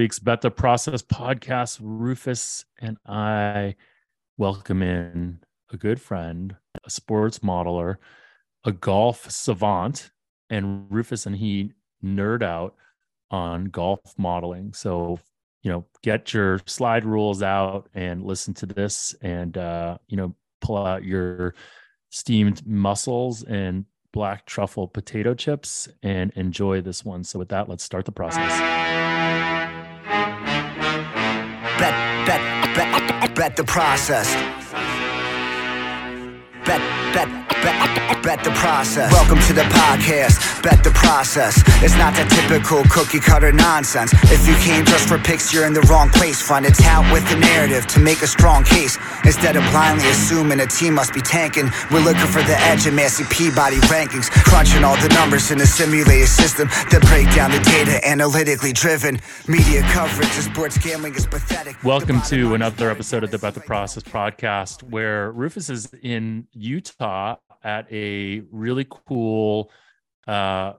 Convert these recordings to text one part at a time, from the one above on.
week's Bet the Process podcast. Rufus and I welcome in a good friend, a sports modeler, a golf savant, and Rufus and he nerd out on golf modeling. So, you know, get your slide rules out and listen to this and, uh, you know, pull out your steamed mussels and black truffle potato chips and enjoy this one. So, with that, let's start the process. Bet, the process. Bet, bet, bet, bet the process. Welcome to the podcast. Bet the process. It's not that typical cookie cutter nonsense. If you came just for picks, you're in the wrong place. Find a tout with a narrative to make a strong case. Instead of blindly assuming a team must be tanking, we're looking for the edge in Massey Peabody rankings. Crunching all the numbers in a simulated system that break down the data analytically driven. Media coverage of sports gambling is pathetic. Welcome to another episode of the Bet the Process podcast, where Rufus is in Utah at a really cool uh,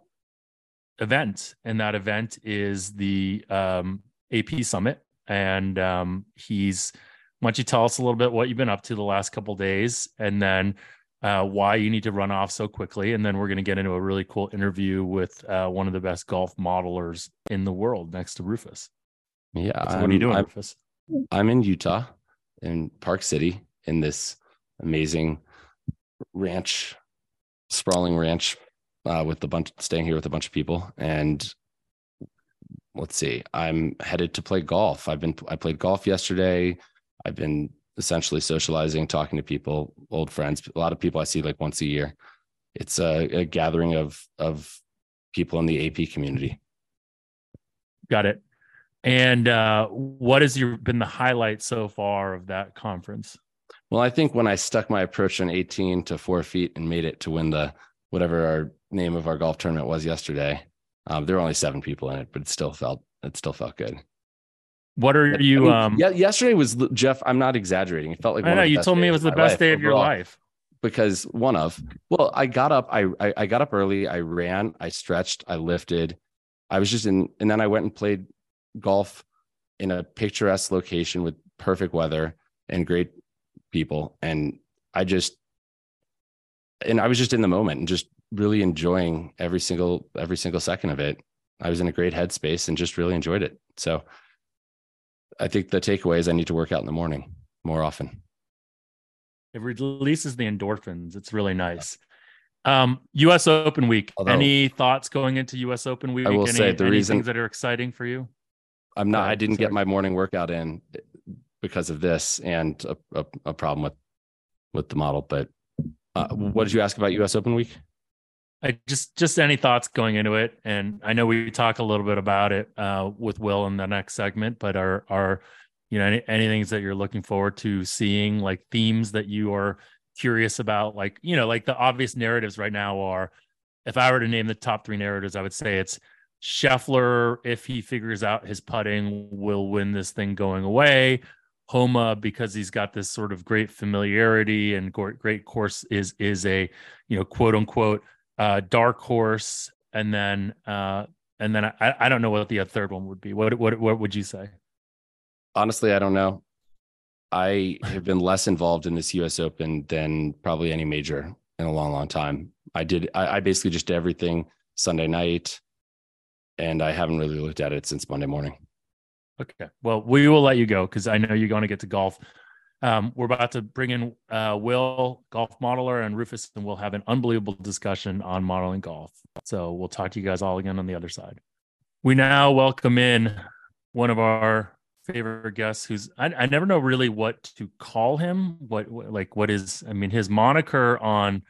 event, and that event is the um, AP Summit. And um, he's why don't you tell us a little bit what you've been up to the last couple days, and then uh, why you need to run off so quickly, and then we're going to get into a really cool interview with uh, one of the best golf modelers in the world, next to Rufus. Yeah. So what are you doing, I'm, Rufus? I'm in Utah, in Park City, in this amazing ranch, sprawling ranch, uh, with a bunch staying here with a bunch of people. And let's see, I'm headed to play golf. I've been I played golf yesterday. I've been essentially socializing, talking to people, old friends. A lot of people I see like once a year. It's a, a gathering of of people in the AP community. Got it. And uh, what has your been the highlight so far of that conference? Well, I think when I stuck my approach on 18 to four feet and made it to win the whatever our name of our golf tournament was yesterday, um, there were only seven people in it, but it still felt it still felt good. What are I you? mean, Um, yeah, yesterday was Jeff. I'm not exaggerating. It felt like I one know you told me it was the best day of your overall, life. because one of well, I got up, I, I I got up early, I ran, I stretched, I lifted, I was just in, and then I went and played golf in a picturesque location with perfect weather and great people, and I just and I was just in the moment and just really enjoying every single every single second of it. I was in a great headspace and just really enjoyed it. So I think the takeaway is I need to work out in the morning more often. It releases the endorphins. It's really nice. Um, U.S. Open week. Although- Any thoughts going into U.S. Open week? I will any, say the reason- things that are exciting for you. I'm not. I didn't sorry. get my morning workout in because of this and a, a, a problem with with the model. But uh, what did you ask about U.S. Open week? I just just any thoughts going into it, and I know we talk a little bit about it uh, with Will in the next segment, but are are you know any, any things that you're looking forward to seeing, like themes that you are curious about, like you know, like the obvious narratives right now are. If I were to name the top three narratives, I would say it's Scheffler, if he figures out his putting, will win this thing going away. Homa, because he's got this sort of great familiarity and great course, is is a you know quote unquote uh, dark horse, and then uh, and then I, I don't know what the third one would be. What what what would you say? Honestly, I don't know. I have been less involved in this U.S. Open than probably any major in a long, long time. I did. I, I basically just did everything Sunday night, and I haven't really looked at it since Monday morning. Okay, well we will let you go because I know you're going to get to golf. Um, we're about to bring in uh, Will, golf modeler, and Rufus, and we'll have an unbelievable discussion on modeling golf. So we'll talk to you guys all again on the other side. We now welcome in one of our favorite guests, who's I, I never know really what to call him. What, what like what is? I mean, his moniker on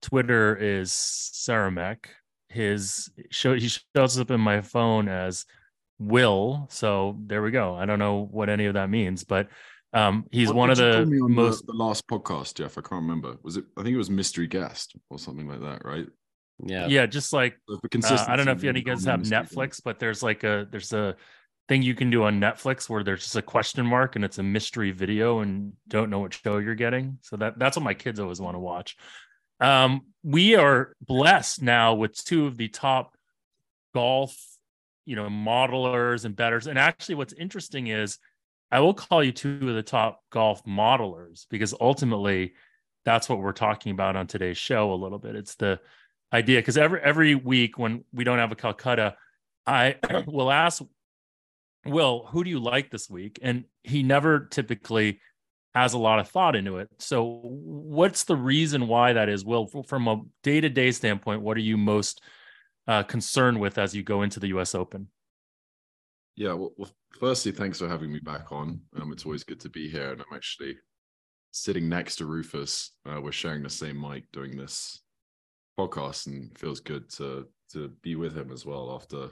Twitter is Saramek. His show he shows up in my phone as Will. So there we go. I don't know what any of that means, but um, he's What one of the on most. the, the last podcast, Jeff. I can't remember. Was it? I think it was mystery guest or something like that, right? Yeah. Yeah, just like The uh, I don't know if of any guys have me mystery Netflix, but there's like a there's a thing you can do on Netflix where there's just a question mark and it's a mystery video and don't know what show you're getting. So that that's what my kids always want to watch. Um, we are blessed now with two of the top golf you know modelers and betters. And actually, what's interesting is I will call you two of the top golf modelers because ultimately that's what we're talking about on today's show a little bit. It's the idea because every every week when we don't have a Calcutta, I will ask Will, who do you like this week? And he never typically has a lot of thought into it. So, what's the reason why that is? Will, from a day to day standpoint, what are you most uh, concerned with as you go into the U.S. Open? Yeah, well, well, firstly, thanks for having me back on. Um, it's always good to be here, and I'm actually sitting next to Rufus. Uh, we're sharing the same mic doing this podcast, and feels good to to be with him as well after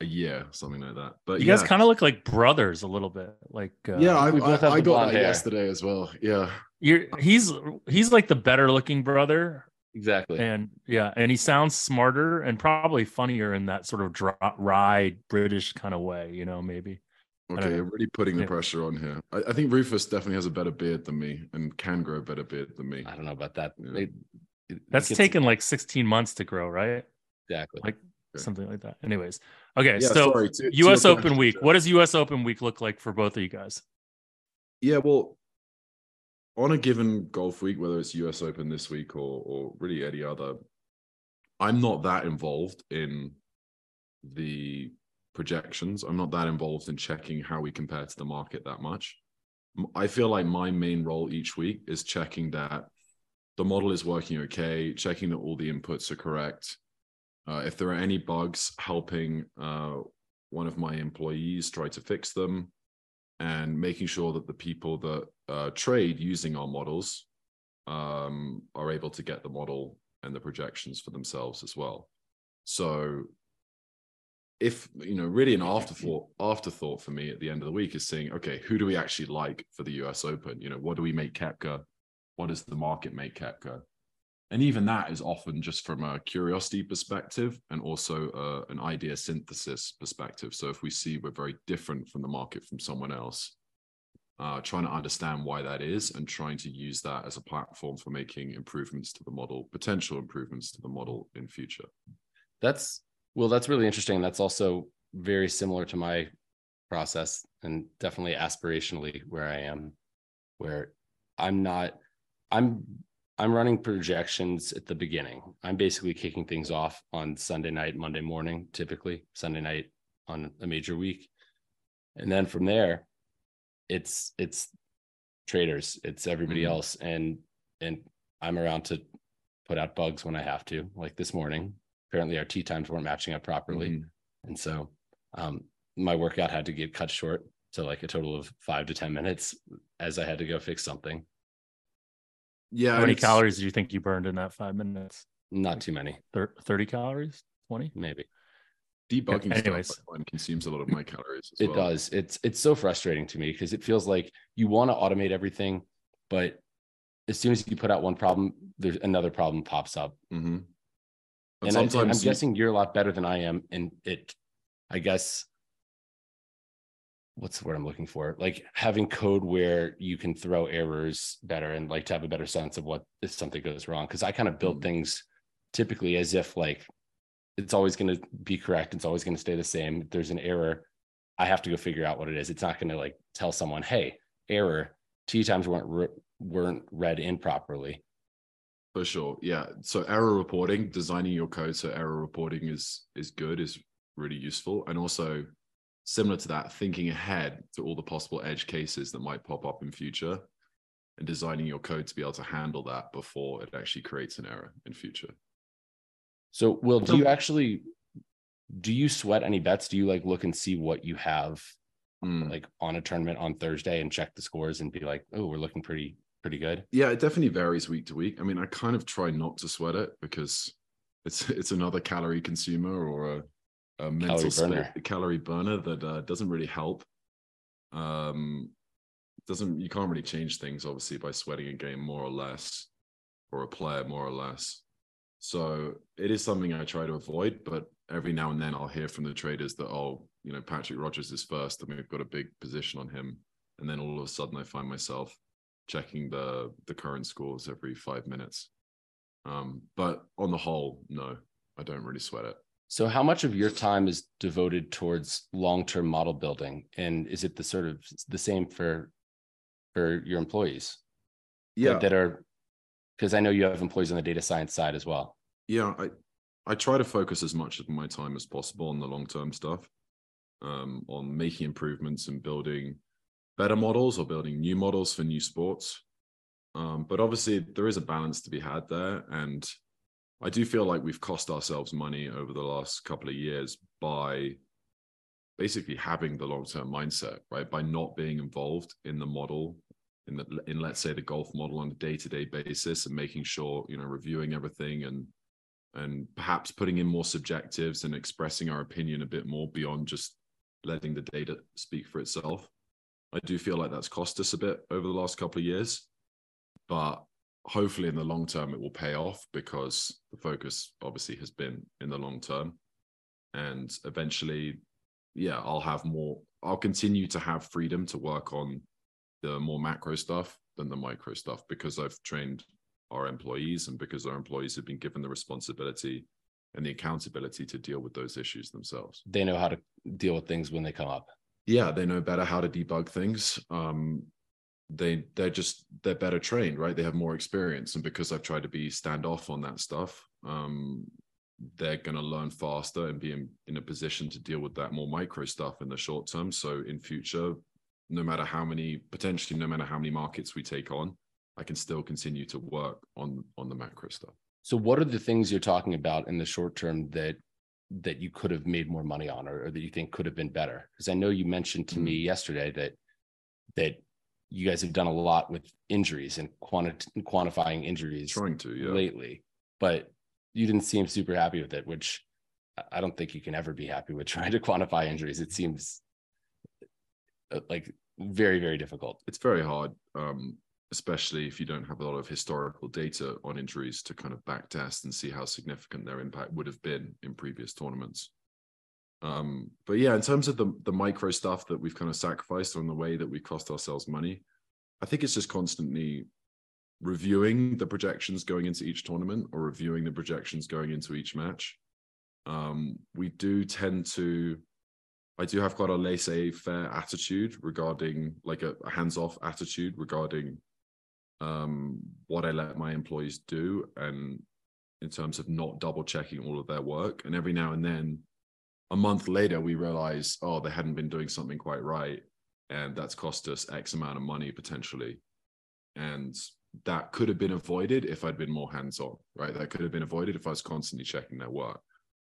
a year, something like that. But you yeah. guys kind of look like brothers a little bit. Like uh, yeah, I, we both I, I got that hair. yesterday as well. Yeah, you're he's he's like the better looking brother, Exactly. and yeah, and he sounds smarter and probably funnier in that sort of dry, wry British kind of way. You know, maybe. don't okay, know. you're really putting the Yeah. pressure on here. I, I think Rufus definitely has a better beard than me and can grow a better beard than me. I don't know about that. Yeah. They- it That's gets- taken like 16 months to grow, right? exactly. like- Okay. Something like that. Anyways, okay. Yeah, so sorry, to- to U.S. your Open question, week. Uh, what does U.S. Open week look like for both of you guys? Yeah, well, on a given golf week, whether it's US Open this week or or really any other, I'm not that involved in the projections. I'm not that involved in checking how we compare to the market that much. I feel like my main role each week is checking that the model is working okay, checking that all the inputs are correct. Uh, if there are any bugs, helping uh, one of my employees try to fix them and making sure that the people that uh, trade using our models um, are able to get the model and the projections for themselves as well. So, if you know, really an afterthought afterthought for me at the end of the week is saying, okay, who do we actually like for the U.S. Open? You know, what do we make Koepka? What does the market make Koepka? And even that is often just from a curiosity perspective and also uh, an idea synthesis perspective. So if we see we're very different from the market from someone else, uh, trying to understand why that is and trying to use that as a platform for making improvements to the model, potential improvements to the model in future. That's well, that's really interesting. That's also very similar to my process and definitely aspirationally where I am, where I'm not, I'm I'm running projections at the beginning. I'm basically kicking things off on Sunday night, Monday morning, typically Sunday night on a major week. And then from there, it's it's traders, it's everybody Mhm. else. And and I'm around to put out bugs when I have to, like this morning. Apparently our tee times weren't matching up properly. Mhm. And so um, my workout had to get cut short to like a total of five to 10 minutes as I had to go fix something. Yeah. How many it's- calories do you think you burned in that five minutes? Not too many, Thir- 30 calories? 20? maybe. Debugging Anyways. stuff I consumes a lot of my calories. As It well. does. It's it's so frustrating to me because it feels like you want to automate everything, but as soon as you put out one problem, there's another problem pops up. Mhm. And, And, I, sometimes am you- guessing you're a lot better than I am. And it, I guess, what's the word I'm looking for? Like having code where you can throw errors better and like to have a better sense of what if something goes wrong. Cause I kind of build Mm. things typically as if like it's always going to be correct. It's always going to stay the same. If there's an error, I have to go figure out what it is. It's not going to like tell someone, hey, error, tee times weren't re- weren't read in properly. For sure. Yeah. So error reporting, designing your code so error reporting is is good is really useful. And also similar to that, thinking ahead to all the possible edge cases that might pop up in future and designing your code to be able to handle that before it actually creates an error in future. So, Will, do you actually do you sweat any bets? Do you like look and see what you have Mm. like on a tournament on Thursday and check the scores and be like, oh, we're looking pretty pretty good. Yeah, it definitely varies week to week. I mean, I kind of try not to sweat it because it's it's another calorie consumer or a, a mental Calorie burner. calorie burner that uh, doesn't really help. Um, doesn't you can't really change things obviously by sweating a game more or less, or a player more or less. So it is something I try to avoid, but every now and then I'll hear from the traders that oh, you know, Patrick Rodgers is first, and we've got a big position on him, and then all of a sudden I find myself checking the the current scores every five minutes. Um, but on the whole, no, I don't really sweat it. So, how much of your time is devoted towards long-term model building, and is it the sort of the same for for your employees? Yeah, that, that are because I know you have employees on the data science side as well. Yeah, I I try to focus as much of my time as possible on the long-term stuff, um, on making improvements and building better models or building new models for new sports. Um, but obviously, there is a balance to be had there, and I do feel like we've cost ourselves money over the last couple of years by basically having the long-term mindset, right? By not being involved in the model, in the in let's say the golf model on a day-to-day basis, and making sure you know reviewing everything and and perhaps putting in more subjectives and expressing our opinion a bit more beyond just letting the data speak for itself. I do feel like that's cost us a bit over the last couple of years, but hopefully in the long term it will pay off because the focus obviously has been in the long term. And eventually yeah i'll have more i'll continue to have freedom to work on the more macro stuff than the micro stuff because i've trained our employees and because our employees have been given the responsibility and the accountability to deal with those issues themselves. They know how to deal with things when they come up. yeah they know better how to debug things. Um they they're just they're better trained right? They have more experience. And because i've tried to be standoff on that stuff um they're going to learn faster and be in, in a position to deal with that more micro stuff in the short term. So in future no matter how many potentially no matter how many markets we take on i can still continue to work on on the macro stuff. So, what are the things you're talking about in the short term that that you could have made more money on, or, or that you think could have been better? Because I know you mentioned to me yesterday that that you guys have done a lot with injuries and quanti- quantifying injuries trying to yeah lately, but you didn't seem super happy with it, which I- don't think you can ever be happy with trying to quantify injuries. It seems uh, like very, very difficult. it's very hard, um, especially if you don't have a lot of historical data on injuries to kind of back test and see how significant their impact would have been in previous tournaments. Um, but yeah, in terms of the the micro stuff that we've kind of sacrificed on the way that we cost ourselves money, I think it's just constantly reviewing the projections going into each tournament or reviewing the projections going into each match. Um, we do tend to I do have quite a laissez-faire attitude regarding like a, a hands-off attitude regarding um, what I let my employees do and in terms of not double checking all of their work. And every now and then, a month later, we realize, oh, they hadn't been doing something quite right. And that's cost us X amount of money potentially. And that could have been avoided if I'd been more hands-on, right? That could have been avoided if I was constantly checking their work.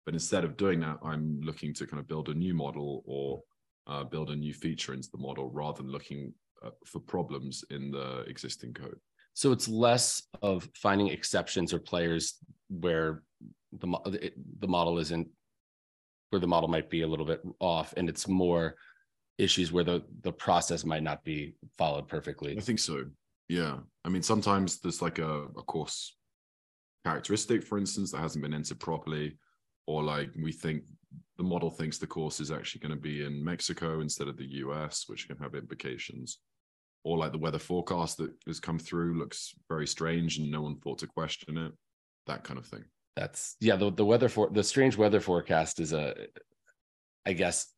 But instead of doing that, I'm looking to kind of build a new model or uh, build a new feature into the model rather than looking uh, for problems in the existing code. So it's less of finding exceptions or players where the the model isn't where the model might be a little bit off, and it's more issues where the the process might not be followed perfectly. I think so. Yeah. I mean, sometimes there's like a, a course characteristic, for instance, that hasn't been entered properly, or like we think the model thinks the course is actually going to be in Mexico instead of the US, which can have implications. Or like the weather forecast that has come through looks very strange and no one thought to question it, that kind of thing. That's yeah. The the weather for the strange weather forecast is a, I guess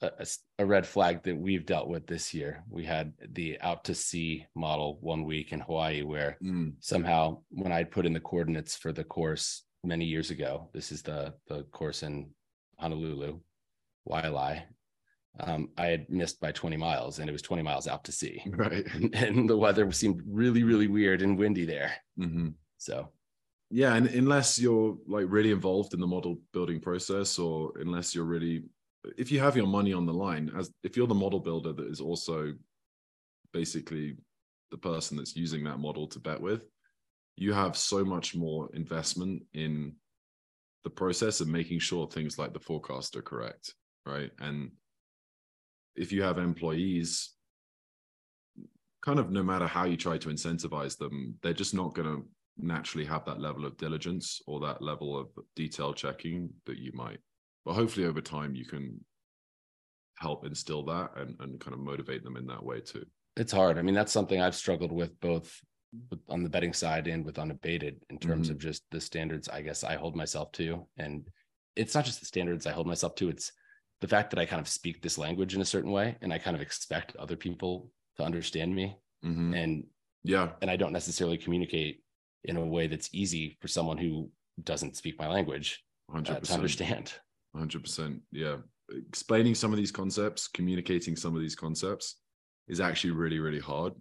a red flag that we've dealt with this year. We had the out to sea model one week in Hawaii where Mm, somehow when I'd put in the coordinates for the course many years ago, this is the the course in Honolulu, Waialae. Um, I had missed by 20 miles and it was 20 miles out to sea. right. And, and the weather seemed really, really weird and windy there. hmm So yeah and unless you're like really involved in the model building process or unless you're really if you have your money on the line as if you're the model builder that is also basically the person that's using that model to bet with you have so much more investment in the process of making sure things like the forecast are correct right? And if you have employees kind of no matter how you try to incentivize them they're just not going to naturally have that level of diligence or that level of detail checking that you might. But hopefully over time you can help instill that and, and kind of motivate them in that way too. it's hard. I mean, that's something I've struggled with both on the betting side and with Unabated in terms of just the standards I guess I hold myself to. And it's not just the standards I hold myself to, it's the fact that I kind of speak this language in a certain way and I kind of expect other people to understand me. Mhm. And Yeah. and I don't necessarily communicate in a way that's easy for someone who doesn't speak my language uh, 100%. to understand. Hundred percent. Yeah. Explaining some of these concepts, communicating some of these concepts is actually really, really hard.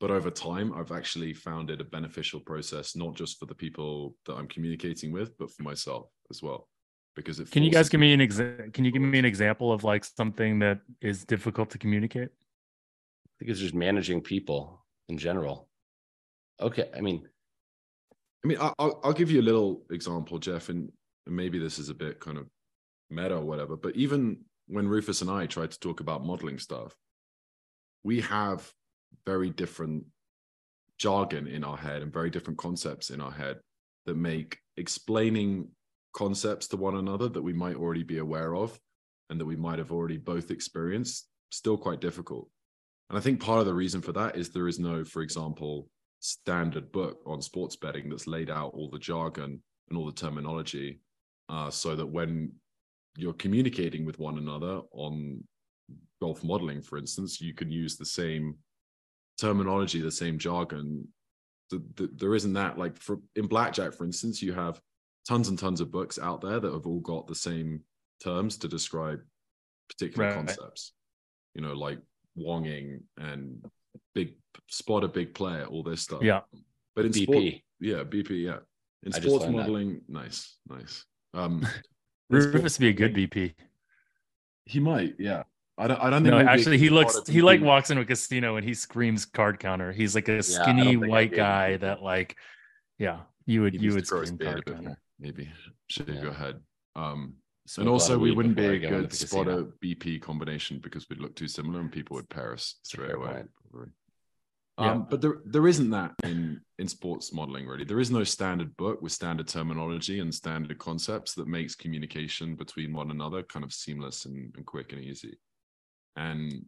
But over time, I've actually found it a beneficial process, not just for the people that I'm communicating with, but for myself as well. Because it Can you guys give me an exa- Can you give me an example of like something that is difficult to communicate? I think it's just managing people in general. Okay. I mean, I mean, I'll, I'll give you a little example, Jeff, and and maybe this is a bit kind of meta or whatever, but even when Rufus and I tried to talk about modeling stuff, we have very different jargon in our head and very different concepts in our head that make explaining concepts to one another that we might already be aware of and that we might have already both experienced still quite difficult. And I think part of the reason for that is there is no, for example, standard book on sports betting that's laid out all the jargon and all the terminology uh, so that when you're communicating with one another on golf modeling, for instance, you can use the same terminology, the same jargon. The, the, there isn't that like for in blackjack, for instance, you have tons and tons of books out there that have all got the same terms to describe particular Right. concepts. You know, like wonging and big spot a big player, all this stuff. Yeah. But in BP. sport, yeah, BP, yeah. In I sports learned that. modeling, nice, nice. Um, in Rufus sports would be a good BP. He might, yeah. I don't. I don't think. No, he'd be a actually, he looks. of He like walks into a casino and he screams card counter. He's like a don't skinny think white be able to guy that. that like, yeah, you would He you would to grow his scream card counter. maybe should Yeah. go ahead. Um, smoke and also, we wouldn't be before I a go into good the casino. spotter BP combination because we'd look too similar and people would pair us straight away. Yeah. Um, but there, there isn't that in in sports modeling really. There is no standard book with standard terminology and standard concepts that makes communication between one another kind of seamless and, and quick and easy. And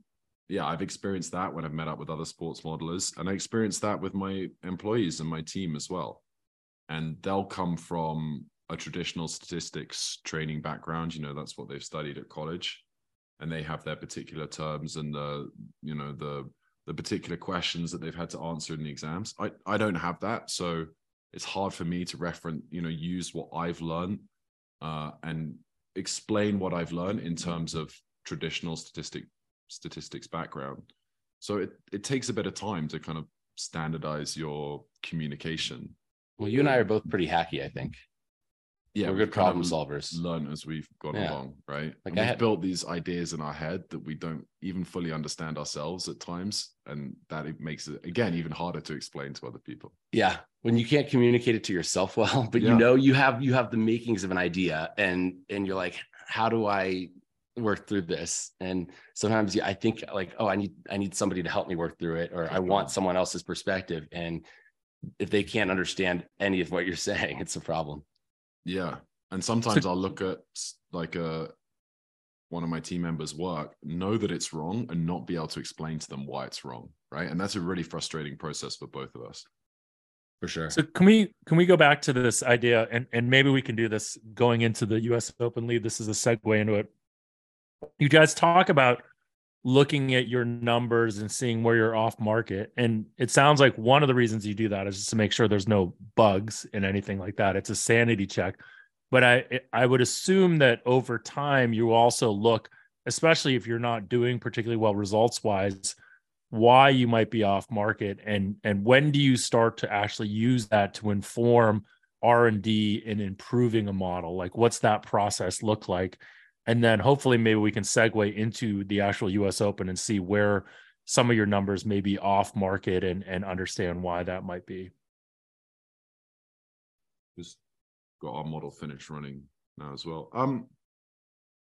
yeah, I've experienced that when I've met up with other sports modelers, and I experienced that with my employees and my team as well. And they'll come from a traditional statistics training background. You know, that's what they've studied at college, and they have their particular terms and the you know the the particular questions that they've had to answer in the exams. I I don't have that, so it's hard for me to reference you know use what I've learned uh, and explain what I've learned in terms of traditional statistic statistics background. So it it takes a bit of time to kind of standardize your communication. Well, you and I are both pretty hacky, I think. Yeah, We're good problem solvers. Learn as we've gone Yeah. along, right? Like and we've had- built these ideas in our head that we don't even fully understand ourselves at times, and that it makes it again even harder to explain to other people. Yeah. When you can't communicate it to yourself well, but Yeah. you know you have you have the makings of an idea and and you're like, how do I work through this? And sometimes I think like, oh, I need I need somebody to help me work through it, or I want someone else's perspective. And if they can't understand any of what you're saying, it's a problem. Yeah. And sometimes I'll look at like a one of my team members' work, know that it's wrong, and not be able to explain to them why it's wrong. Right. And that's a really frustrating process for both of us. For sure. So can we can we go back to this idea and and maybe we can do this going into the U.S. Open lead. This is a segue into it. You guys talk about looking at your numbers and seeing where you're off market, and it sounds like one of the reasons you do that is just to make sure there's no bugs in anything like that. It's a sanity check. But I I would assume that over time you also look, especially if you're not doing particularly well results wise, why you might be off market and and when do you start to actually use that to inform r&d in improving a model like what's that process look like and then hopefully maybe we can segue into the actual us open and see where some of your numbers may be off market and and understand why that might be Just got our model finished running now as well. Um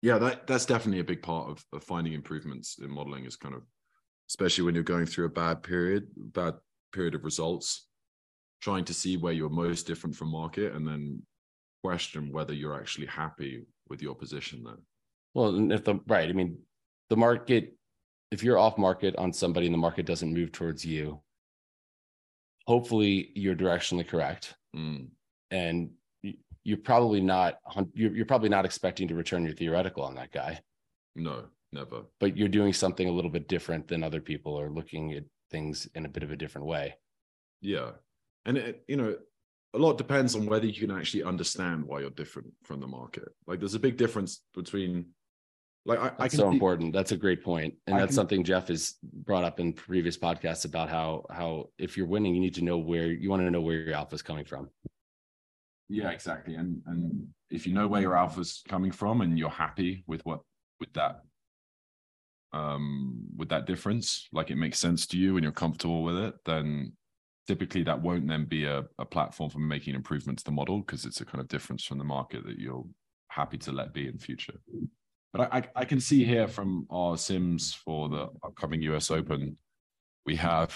yeah, that that's definitely a big part of, of finding improvements in modeling is kind of especially when you're going through a bad period, bad period of results, trying to see where you're most different from market and then question whether you're actually happy with your position then. Well, and if the right, I mean, the market, if you're off market on somebody and the market doesn't move towards you, hopefully you're directionally correct. Mm, And you're probably not you're, you're probably not expecting to return your theoretical on that guy, No, never. but you're doing something a little bit different than other people are looking at things in a bit of a different way. Yeah. And it, you know, a lot depends on whether you can actually understand why you're different from the market. Like there's a big difference between like I, I That's can so see- important. That's a great point. And I that's can- something Jeff has brought up in previous podcasts about how how if you're winning, you need to know where you want to know where your alpha is coming from. Yeah, exactly. And and if you know where your alpha's coming from and you're happy with what with that um with that difference, like it makes sense to you and you're comfortable with it, then typically that won't then be a, a platform for making improvements to the model because it's a kind of difference from the market that you're happy to let be in future. But I, I, can see here from our sims for the upcoming US Open, we have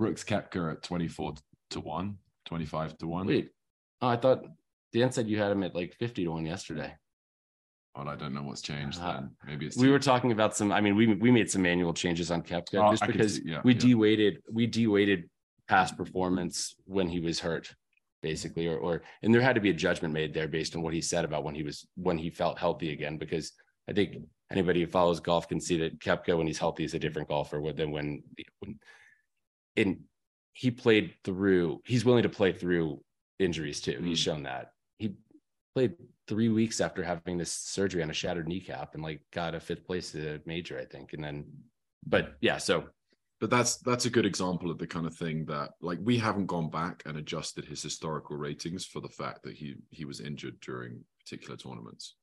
Brooks Koepka at 24 to 1, 25 to 1. Wait, oh, I thought Dan said you had him at like 50 to 1 yesterday. Well, I don't know what's changed Uh, then. Maybe it's We were talking about some, I mean, we we made some manual changes on Koepka Oh, just I because see- yeah, we yeah. de-weighted, we de-weighted past performance when he was hurt, basically, or or and there had to be a judgment made there based on what he said about when he was when he felt healthy again, because I think anybody who follows golf can see that Koepka when he's healthy is a different golfer than when when and he played through, he's willing to play through injuries too. He's Mm. shown that. He played three weeks after having this surgery on a shattered kneecap and like got a fifth place at a major, I think. And then, but yeah, so but that's that's a good example of the kind of thing that like we haven't gone back and adjusted his historical ratings for the fact that he he was injured during particular tournaments.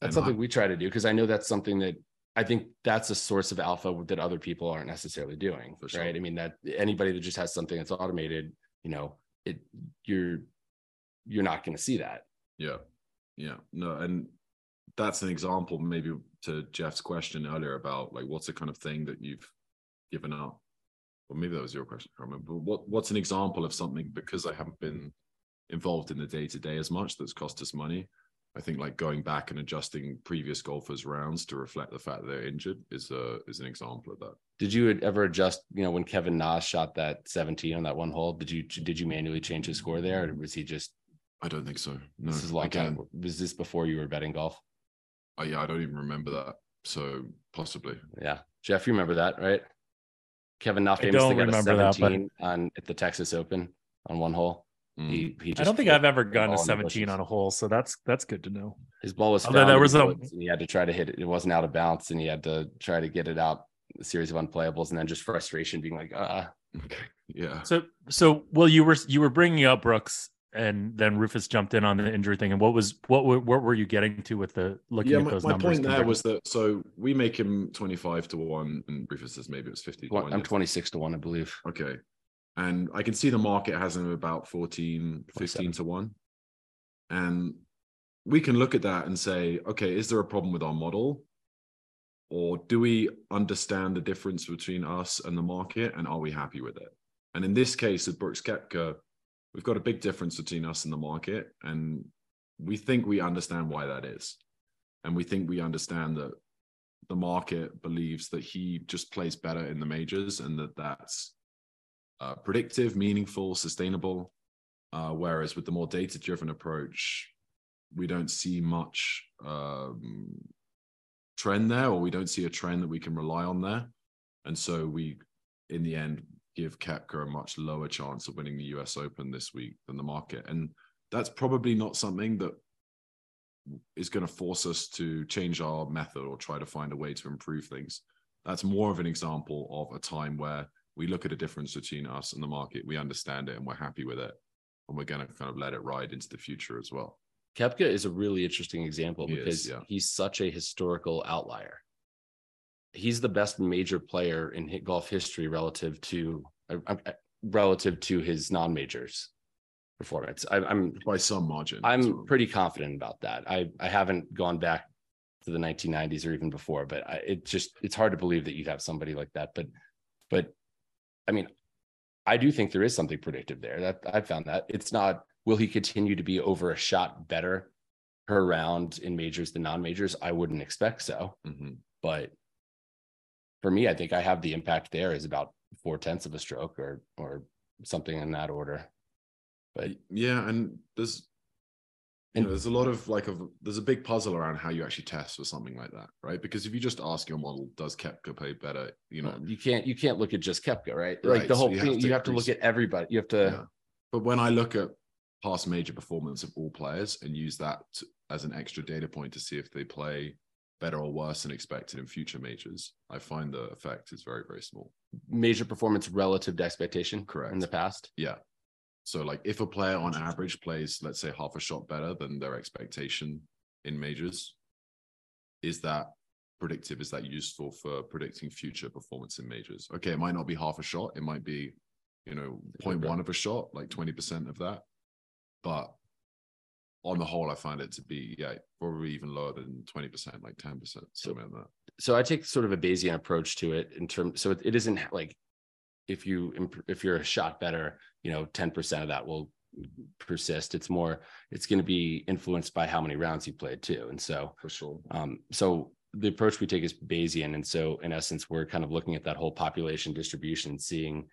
that's And I- something we try to do because I know that's something that I think that's a source of alpha that other people aren't necessarily doing. For sure. Right. I mean, that anybody that just has something that's automated, you know, it you're you're not going to see that. Yeah. Yeah. No, and that's an example, maybe to Jeff's question earlier about like what's the kind of thing that you've given up? Or maybe that was your question. I remember. But what what's an example of something because I haven't been involved in the day to day as much that's cost us money? I think like going back and adjusting previous golfers' rounds to reflect the fact that they're injured is a is an example of that. Did you ever adjust, you know, when Kevin Na's shot that 17 on that one hole, did you did you manually change his score there? Or was he just I don't think so. No, this is a long again, time? Was this before you were betting golf? Oh, yeah, I don't even remember that. So possibly. Yeah. Jeff, you remember that, right? Kevin Na I famously don't got a remember that, but- 17 on at the Texas Open on one hole. Mm. He, he I don't think I've ever the gone ball to 17 on a hole, so that's that's good to know. His ball was Although found there was a- and he had to try to hit it. It wasn't out of bounds, and he had to try to get it out. A series of unplayables, and then just frustration, being like, uh, Okay. Yeah. So so well you were you were bringing up Brooks and then Rufus jumped in on the injury thing and what was what were, what were you getting to with the looking yeah, at my, those my numbers? point there was that so we make him 25 to 1 and Rufus says maybe it was 50 Well, I'm 26 to one, I believe. Okay. And I can see the market has him about 14, 15 to 1. And we can look at that and say, okay, is there a problem with our model? Or do we understand the difference between us and the market and are we happy with it? And in this case, with Brooks Koepka, we've got a big difference between us and the market. And we think we understand why that is. And we think we understand that the market believes that he just plays better in the majors and that that's uh, predictive, meaningful, sustainable. Uh, whereas with the more data driven approach, we don't see much um, trend there, or we don't see a trend that we can rely on there. And so we, in the end, give Koepka a much lower chance of winning the US Open this week than the market. And that's probably not something that is going to force us to change our method or try to find a way to improve things. That's more of an example of a time where we look at a difference between us and the market, we understand it, and we're happy with it, and we're going to kind of let it ride into the future as well. Koepka is a really interesting example He is, because yeah. he's such a historical outlier. He's the best major player in golf history relative to uh, uh, relative to his non-majors performance. I, I'm by some margin. I'm So- pretty confident about that. I I haven't gone back to the 1990s or even before, but I, it just it's hard to believe that you'd have somebody like that. But but I mean, I do think there is something predictive there. That I found that it's not. Will he continue to be over a shot better per round in majors than non-majors? I wouldn't expect so. Mhm. But for me, I think I have the impact there is about four tenths of a stroke or or something in that order. But yeah, and there's you know, there's a lot of like a there's a big puzzle around how you actually test for something like that, right? Because if you just ask your model, does Koepka play better? You know, you can't you can't look at just Koepka, right? Right, Like the so whole you thing, have to you have to look at everybody. You have to Yeah. But when I look at past major performance of all players and use that as an extra data point to see if they play better or worse than expected in future majors, I find the effect is very, very small. major performance relative to expectation Correct. in the past. Yeah. So, like, if a player on average plays, let's say, half a shot better than their expectation in majors, is that predictive? Is that useful for predicting future performance in majors? Okay, it might not be half a shot. It might be, you know, 0.1 of a shot, like 20% of that. But on the whole, I find it to be, yeah, probably even lower than 20%, like 10%, something like that. So I take sort of a Bayesian approach to it in terms. So it, it isn't like if you if you're a shot better, you know, ten percent of that will persist. It's more. It's going to be influenced by how many rounds you played too. And so For sure. Um, so the approach we take is Bayesian, and so in essence, we're kind of looking at that whole population distribution, seeing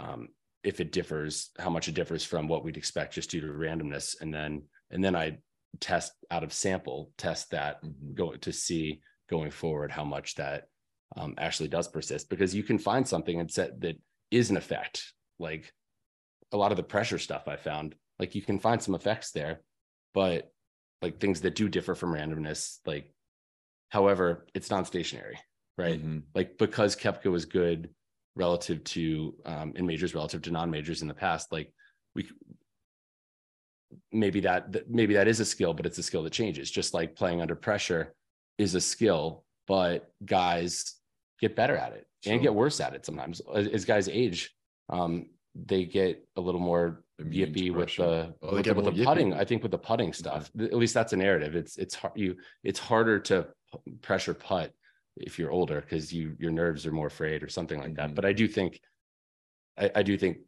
um, if it differs, how much it differs from what we'd expect just due to randomness, and then and then I test out of sample, test that go to see going forward how much that um, actually does persist, because you can find something and set that is an effect, like a lot of the pressure stuff I found, like you can find some effects there, but like things that do differ from randomness, like however, it's non-stationary, right? Mhm. Like because Koepka was good relative to um in majors relative to non-majors in the past, like we maybe that that- maybe that is a skill, but it's a skill that changes, just like playing under pressure is a skill, but guys get better at it Sure. and get worse at it sometimes. As, as guys age, um, they get a little more Immune yippy with the Oh, they with, the, with putting. I think with the putting stuff, th- at least that's a narrative. It's it's hard you it's harder to pressure putt if you're older because you your nerves are more frayed or something like that. Mhm. But I do think I, I do think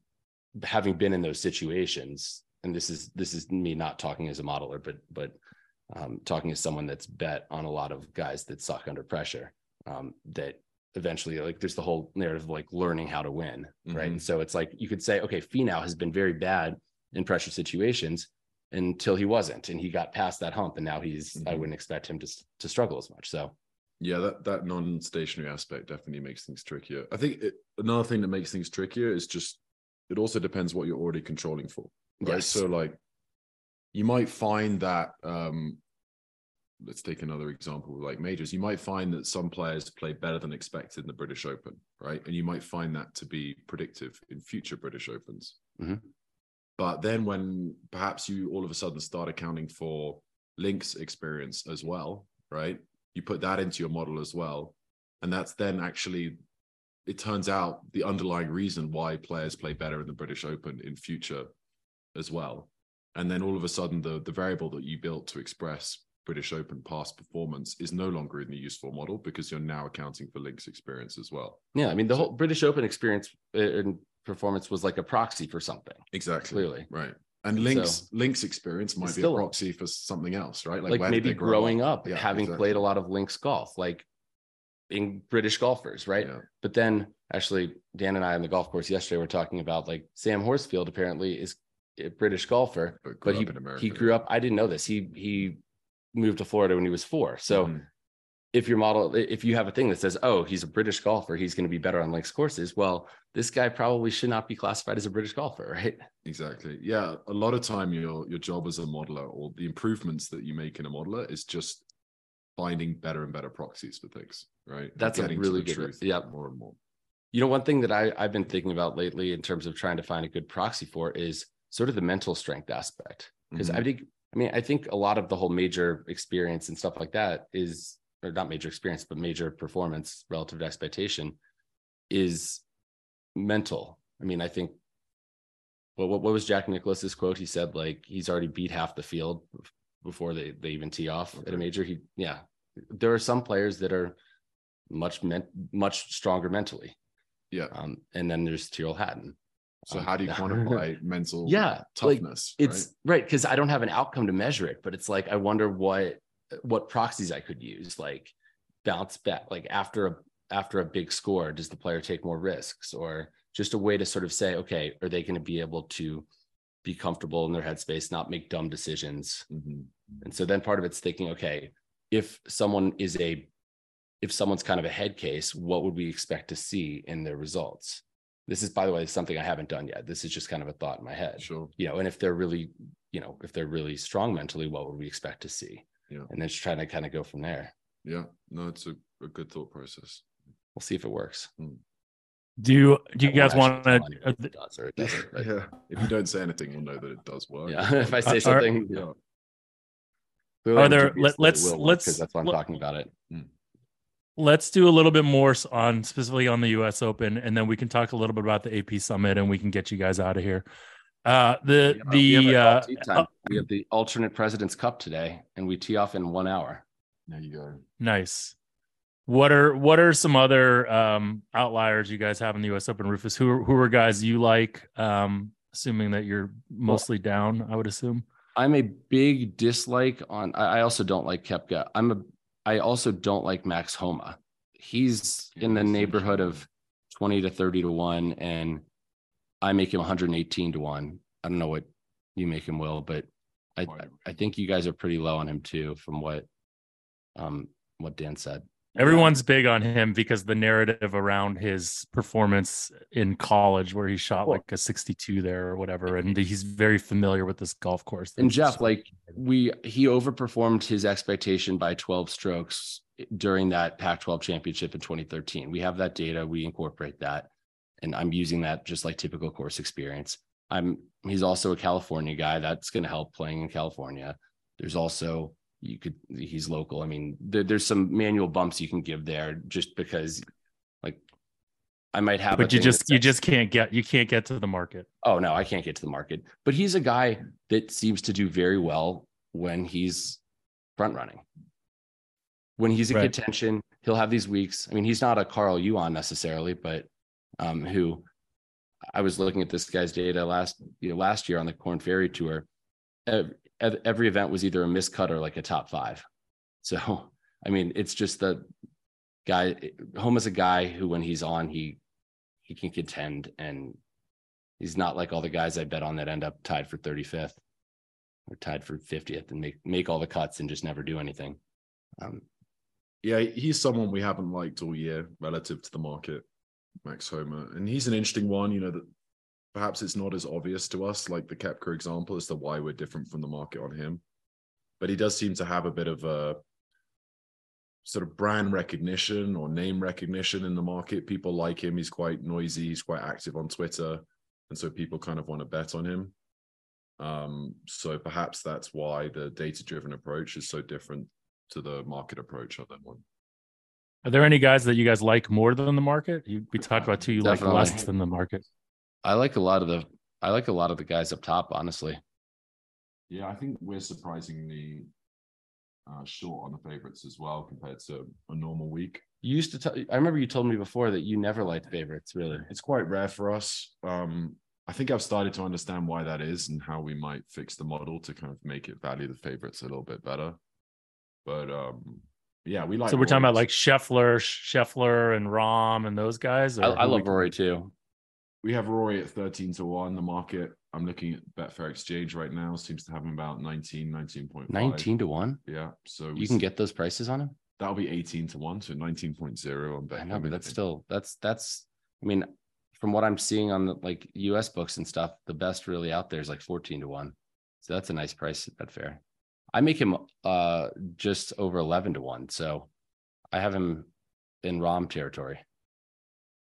having been in those situations, and this is this is me not talking as a modeler, but but um, talking as someone that's bet on a lot of guys that suck under pressure. Um, that eventually, like, there's the whole narrative of like learning how to win, right? Mhm. And so it's like you could say, okay, Finau has been very bad in pressure situations until he wasn't, and he got past that hump, and now he's. I Mhm. wouldn't expect him to to struggle as much. So Yeah, that, that non-stationary aspect definitely makes things trickier. I think it, another thing that makes things trickier is just it also depends what you're already controlling for. Right. Yes. So like you might find that um let's take another example like majors. You might find that some players play better than expected in the British Open, right? And you might find that to be predictive in future British Opens. Mhm. But then when perhaps you all of a sudden start accounting for links experience as well, right? You put that into your model as well. And that's then actually, it turns out the underlying reason why players play better in the British Open in future as well. And then all of a sudden, the, the variable that you built to express British Open past performance is no longer in the useful model because you're now accounting for links experience as well. yeah, I mean the So- whole British Open experience uh, and performance was like a proxy for something. Exactly. Clearly. Right. And links So- links experience might be a proxy for something else, right? like, where maybe grow growing up, Yeah, having exactly. played a lot of links golf, like being British golfers, right? Yeah. But then actually, Dan and I on the golf course yesterday were talking about like Sam Horsfield apparently is British golfer, But, but he up in America. he grew up. I didn't know this. He he moved to Florida when he was four. So Mhm. if your model, if you have a thing that says, oh, he's a British golfer, he's going to be better on links courses. Well, this guy probably should not be classified as a British golfer, right? Exactly. Yeah. A lot of time your your job as a modeler or the improvements that you make in a modeler is just finding better and better proxies for things, right? That's a really good- truth yeah. more and more. You know, one thing that I, I've been thinking about lately in terms of trying to find a good proxy for is sort of the mental strength aspect. Because I Mhm. think, I mean, I think a lot of the whole major experience and stuff like that is, or not major experience, but major performance relative to expectation is mental. I mean, I think, well, what, what was Jack Nicklaus's quote? He said, like, he's already beat half the field before they, they even tee off at a major. He, yeah, there are some players that are much meant much stronger mentally. Yeah. Um, and then there's Tyrrell Hatton. So Um, how do you quantify mental Yeah, like, toughness? It's right because I don't have an outcome to measure it, but it's like I wonder what what proxies I could use, like bounce back, like after a after a big score, does the player take more risks, or just a way to sort of say, okay, are they going to be able to be comfortable in their headspace, not make dumb decisions. Mhm. And so then part of it's thinking, okay, if someone is a, if someone's kind of a head case, what would we expect to see in their results? This is, by the way, something I haven't done yet. This is just kind of a thought in my head. Sure. You know, and if they're really, you know, if they're really strong mentally, what would we expect to see? Yeah. And then just trying to kind of go from there. Yeah. No, it's a, a good thought process. We'll see if it works. Hmm. Do you do you I guys want to? tell if it does or it doesn't, but- yeah. If you don't say anything, we'll know that it does work. Yeah, if I say Are- something, Yeah. clearly Are there- Let, let's let's- 'cause that's why I'm let- talking about it. Hmm. Let's do a little bit more on specifically on the U.S. Open, and then we can talk a little bit about the AP Summit, and we can get you guys out of here. Uh, the We have the a uh, tea we have the alternate president's cup today, and we tee off in one hour. There you go. Nice. What are what are some other um outliers you guys have in the US Open Rufus? Who are who are guys you like? Um assuming that you're mostly down, I would assume. I'm a big dislike on. I, I also don't like Koepka. I'm a. I also don't like Max Homa. He's in the neighborhood of twenty to thirty to one, and I make him 118 to one. I don't know what you make him, Will, but I I think you guys are pretty low on him too, from what um what Dan said. Everyone's big on him because the narrative around his performance in college where he shot Well- like a 62 there or whatever and he's very familiar with this golf course. And Jeff, just- like we, he overperformed his expectation by 12 strokes during that Pac 12 championship in 2013. We have that data, we incorporate that. And I'm using that just like typical course experience. I'm, he's also a California guy. That's going to help playing in California. There's also, you could, he's local. I mean, there, there's some manual bumps you can give there just because like I might have, but you just you just can't get you can't get to the market. Oh no, I can't get to the market. But he's a guy that seems to do very well when he's front running. When he's in Right. contention, he'll have these weeks. I mean, he's not a Carl Yuan necessarily, but um, who I was looking at this guy's data last you know last year on the Korn Ferry Tour. Ev- Every event was either a miscut or like a top five. So I mean, it's just the guy. Homa is a guy who, when he's on, he he can contend and he's not like all the guys I bet on that end up tied for 35th or tied for 50th and make make all the cuts and just never do anything. Um, Yeah, he's someone we haven't liked all year relative to the market, Max Homa. And he's an interesting one, you know, that perhaps it's not as obvious to us, like the Koepka example, as to why we're different from the market on him. But he does seem to have a bit of a sort of brand recognition or name recognition in the market. People like him. He's quite noisy, he's quite active on Twitter. And so people kind of want to bet on him. Um, so perhaps that's why the data driven approach is so different to the market approach on that one. Are there any guys that you guys like more than the market? You, we talked about two you like less than the market. I like a lot of the I like a lot of the guys up top, honestly. Yeah, I think we're surprisingly uh, short on the favorites as well compared to a normal week. You used to tell I remember you told me before that you never liked favorites, really. It's quite rare for us. Um, I think I've started to understand why that is and how we might fix the model to kind of make it value the favorites a little bit better. But um, yeah, we like. so we're talking about like Scheffler, Scheffler and Rahm and those guys. I, I love we- Rory too. We have Rory at 13 to 1. The market, I'm looking at Betfair Exchange right now, seems to have him about 19, 19.5. 19 to 1. Yeah. So You can get those prices on him? that'll be 18 to 1. So 19.0 on Betfair. I know, but that's still that's that's I mean, from what I'm seeing on the like US books and stuff, the best really out there is like 14 to 1. So that's a nice price at Betfair. I make him uh just over 11 to 1. So I have him in Rahm territory.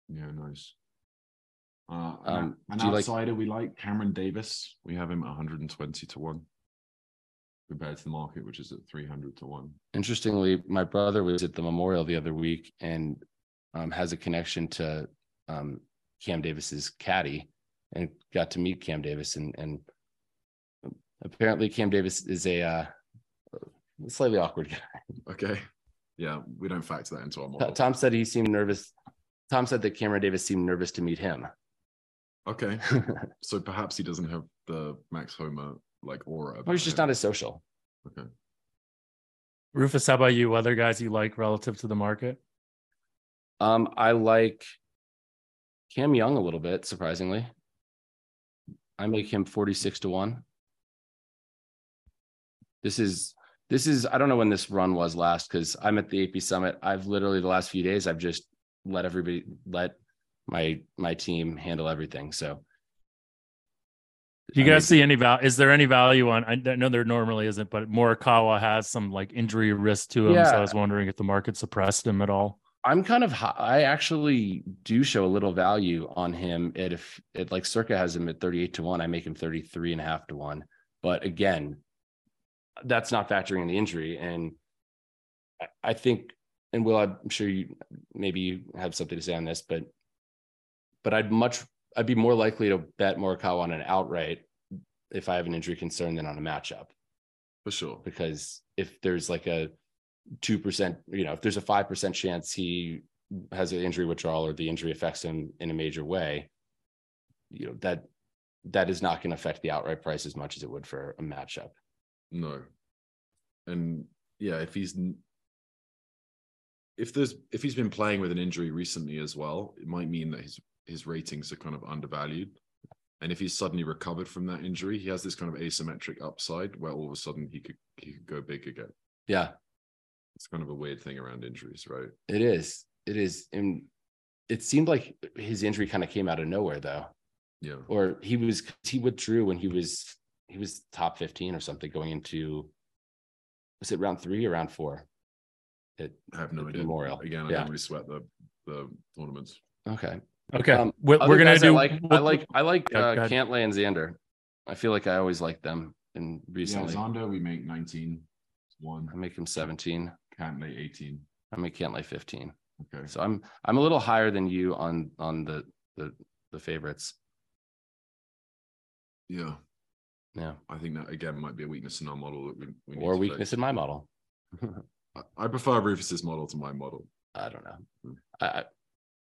Yeah, nice. Uh, Um, an you like- outsider we like Cameron Davis. We have him at 120 to 1 compared to the market, which is at 300 to 1. Interestingly, my brother was at the memorial the other week and um, has a connection to um, Cam Davis's caddy and got to meet Cam Davis and and apparently Cam Davis is a uh, slightly awkward guy. Okay. Yeah, we don't factor that into our model. Tom said he seemed nervous. Tom said that Cameron Davis seemed nervous to meet him. Okay. So perhaps he doesn't have the Max Homa like aura. Well, about he's just him. not as social. Okay. Rufus, how about you? Other guys you like relative to the market? Um, I like Cam Young a little bit, surprisingly. I make him 46 to 1. This is this is I don't know when this run was last because I'm at the AP Summit. I've literally the last few days I've just let everybody let my my team handle everything. So you I guys mean, see any value? Is there any value on? I know there normally isn't, but Morikawa has some like injury risk to him. So I was wondering if the market suppressed him at all. I'm kind of I actually do show a little value on him at if it like Circa has him at 38 to 1, I make him 33 and a half to 1. But again, that's not factoring in the injury. And I think, and Will, I'm sure you maybe you have something to say on this, but but I'd much I'd be more likely to bet Morikawa on an outright if I have an injury concern than on a matchup For sure. because if there's like a two percent, you know, if there's a five percent chance he has an injury withdrawal or the injury affects him in a major way, you know, that that is not going to affect the outright price as much as it would for a matchup. No. And yeah, if he's if there's if he's been playing with an injury recently as well, it might mean that his his ratings are kind of undervalued. And if he's suddenly recovered from that injury, he has this kind of asymmetric upside where all of a sudden he could he could go big again. Yeah, It's kind of a weird thing around injuries, right? it is. It is. And it seemed like his injury kind of came out of nowhere though. Yeah. Or he was he withdrew when he was he was top 15 or something going into was it round three or round four? It I have no idea. Memorial. Again, I Yeah. don't really sweat the the tournaments. okay. Okay, Um, we're, we're gonna do. I like I like I like Yeah, uh, go. Cantlay and Xander. I feel like I always like them and recently. Yeah, Xander, we make 19, one, I make him 17. Cantlay 18. I make Cantlay 15. Okay. So I'm I'm a little higher than you on on the the the favorites. Yeah. Yeah. I think that again might be a weakness in our model that we, we need Or to weakness fix. in my model. I- I prefer Rufus's model to my model. I don't know. I, I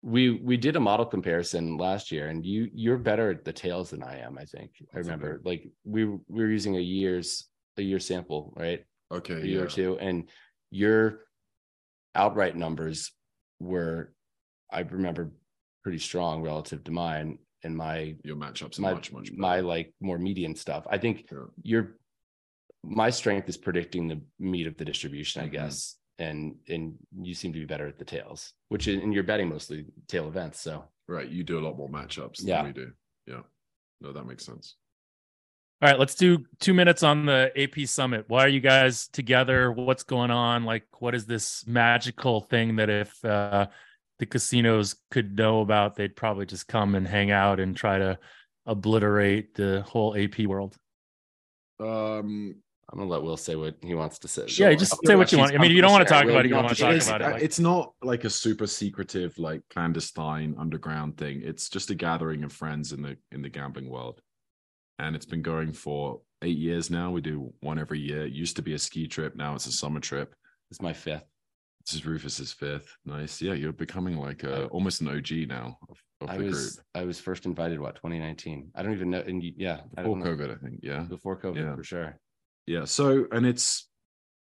we we did a model comparison last year and you you're better at the tails than I am, I think. I remember okay. like we we were using a year's a year sample, right? Okay. a year yeah. or two, and your outright numbers were, I remember, pretty strong relative to mine. And my Your matchups are my much, much better. my like more median stuff. I think Yeah. your my strength is predicting the meat of the distribution, I Mhm. guess. And and you seem to be better at the tails, which in, and you're betting mostly tail events. So Right. You do a lot more matchups than Yeah. we do. Yeah. No, that makes sense. All right, let's do two minutes on the AP Summit. Why are you guys together? What's going on? Like, what is this magical thing that if uh, the casinos could know about, they'd probably just come and hang out and try to obliterate the whole AP world? Um I'm gonna let Will say what he wants to say. Yeah, just say what you want. I mean, you don't want to talk about it. You you don't want to to talk say about it. uh, Like, it's not like a super secretive, like clandestine underground thing. It's just a gathering of friends in the in the gambling world. And it's been going for eight years now. We do one every year. It used to be a ski trip, now it's a summer trip. It's my fifth. This is Rufus's fifth. Nice. Yeah, you're becoming like a, almost an OG now of, of I the was group. I was first invited what 2019. I don't even know. And yeah, I Before don't know. COVID, I think. Yeah. before COVID Yeah. for sure. Yeah so and it's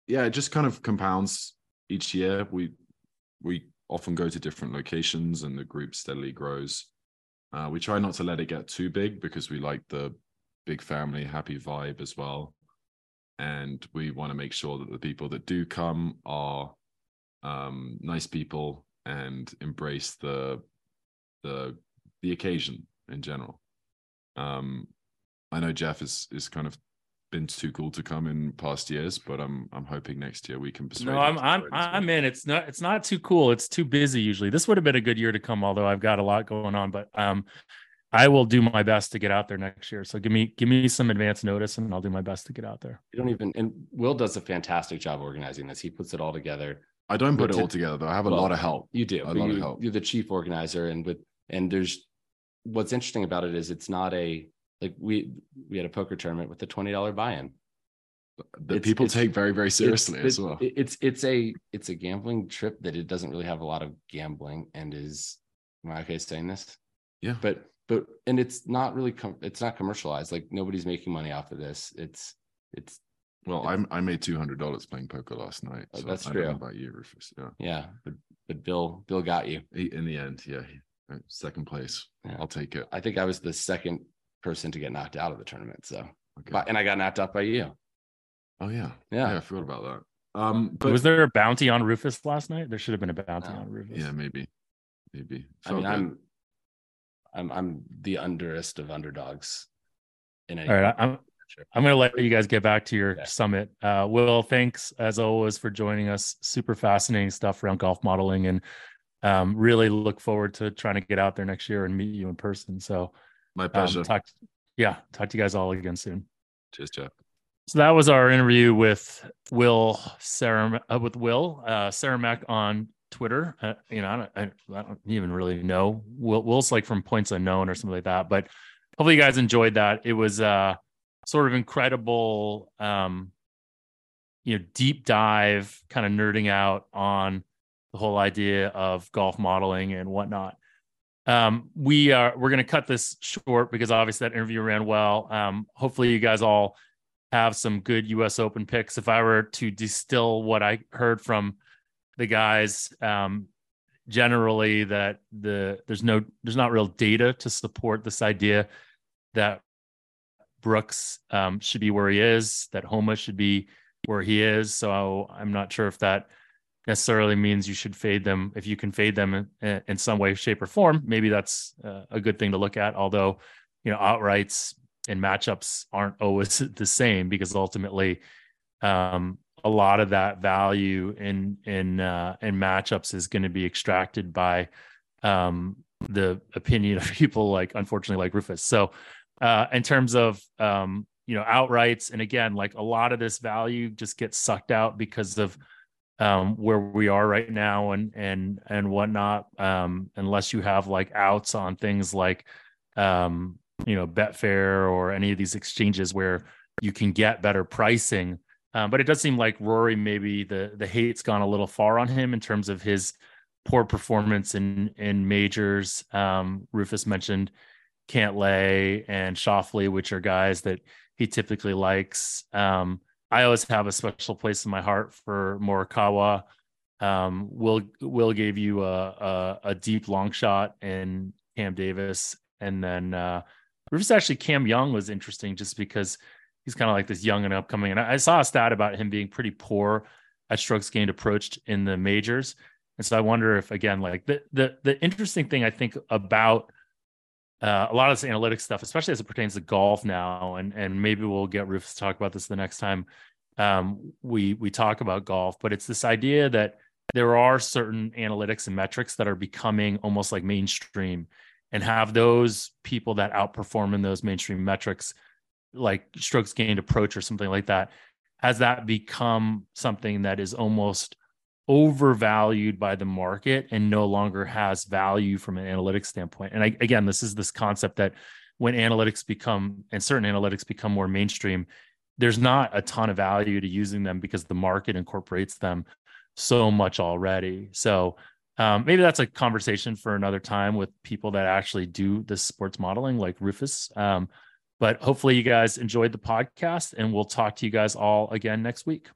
yeah it just kind of compounds each year. We we often go to different locations and the group steadily grows. Uh, we try not to let it get too big because we like the big family happy vibe as well. And we want to make sure that the people that do come are um, nice people and embrace the the the occasion in general. Um, i know jeff is is kind of been too cool to come in past years, but I'm I'm hoping next year we can persuade. no, I'm I'm join as well. I'm in. It's not it's not too cool. It's too busy usually. This would have been a good year to come, although I've got a lot going on. But um, I will do my best to get out there next year. So give me give me some advance notice, and I'll do my best to get out there. You don't even. And Will does a fantastic job organizing this. He puts it all together. I don't put But it all together though. I have a Well, lot of help. You do. A but lot of help. You're the chief organizer, and with and there's what's interesting about it is it's not a like we we had a poker tournament with a twenty dollar buy-in. That It's- people it's- take very very seriously it's, as well. it- It's it's a it's a gambling trip that it doesn't really have a lot of gambling and is am I okay saying this? Yeah. But but and it's not really com- it's not commercialized. Like nobody's making money off of this. It's it's well, I'm I made two hundred dollars playing poker last night. Oh, So that's I true. about you, Rufus. Yeah. yeah. But but Bill Bill got you. In the end, yeah, uh, second place. Yeah. I'll take it. I think I was the second person to get knocked out of the tournament. So, Okay. but, and I got knocked out by you. Oh yeah. Yeah. I forgot about that. Um, but was there a bounty on Rufus last night? There should have been a bounty No. on Rufus. yeah, maybe, maybe. I mean, Felt good. I'm, I'm, I'm the underest of underdogs. In any All right, I'm Sure. I'm gonna let you guys get back to your Yeah. summit. Uh, Will, thanks as always for joining us. Super fascinating stuff around golf modeling, and um, really look forward to trying to get out there next year and meet you in person. So, my um, pleasure. talk, yeah, talk to you guys all again soon. Cheers, Jeff. So that was our interview with Will Sarah uh, with Will uh, Saramac on Twitter. Uh, you know, I don't, I, I don't even really know. Will, Will's like from Points Unknown or something like that. But hopefully, you guys enjoyed that. It was uh, sort of incredible, um, you know, deep dive, kind of nerding out on the whole idea of golf modeling and whatnot. Um, we are we're going to cut this short because obviously that interview ran well. Um, hopefully, you guys all have some good U.S. Open picks. If I were to distill what I heard from the guys, um, generally that the there's no there's not real data to support this idea that Brooks um, should be where he is, that Homa should be where he is. So I'm not sure if that necessarily means you should fade them if you can fade them in, in some way, shape, or form. Maybe that's uh, a good thing to look at. Although, you know, outrights and matchups aren't always the same because ultimately, um, a lot of that value in in uh, in matchups is going to be extracted by um, the opinion of people like, unfortunately, like Rufus. So, uh, in terms of um, you know outrights, and again, like a lot of this value just gets sucked out because of um, where we are right now and and and whatnot. Um, unless you have like outs on things like um, you know Betfair or any of these exchanges where you can get better pricing. Um, but it does seem like Rory maybe the the hate's gone a little far on him in terms of his poor performance in in majors. Um, Rufus mentioned Cantlay and Schauffele, which are guys that he typically likes. Um, I always have a special place in my heart for Morikawa. Um, Will Will gave you a, a a deep long shot in Cam Davis, and then uh, actually Cam Young was interesting just because he's kind of like this young and upcoming. And I, I saw a stat about him being pretty poor at strokes gained approached in the majors, and so I wonder if again, like the the the interesting thing I think about uh, a lot of this analytics stuff, especially as it pertains to golf now, and and maybe we'll get Rufus to talk about this the next time um, we we talk about golf. But it's this idea that there are certain analytics and metrics that are becoming almost like mainstream, and have those people that outperform in those mainstream metrics, like strokes gained approach or something like that, has that become something that is almost overvalued by the market and no longer has value from an analytics standpoint. And I, again, this is this concept that when analytics become and certain analytics become more mainstream, there's not a ton of value to using them because the market incorporates them so much already. So um, maybe that's a conversation for another time with people that actually do this sports modeling, like Rufus. Um, but hopefully, you guys enjoyed the podcast, and we'll talk to you guys all again next week.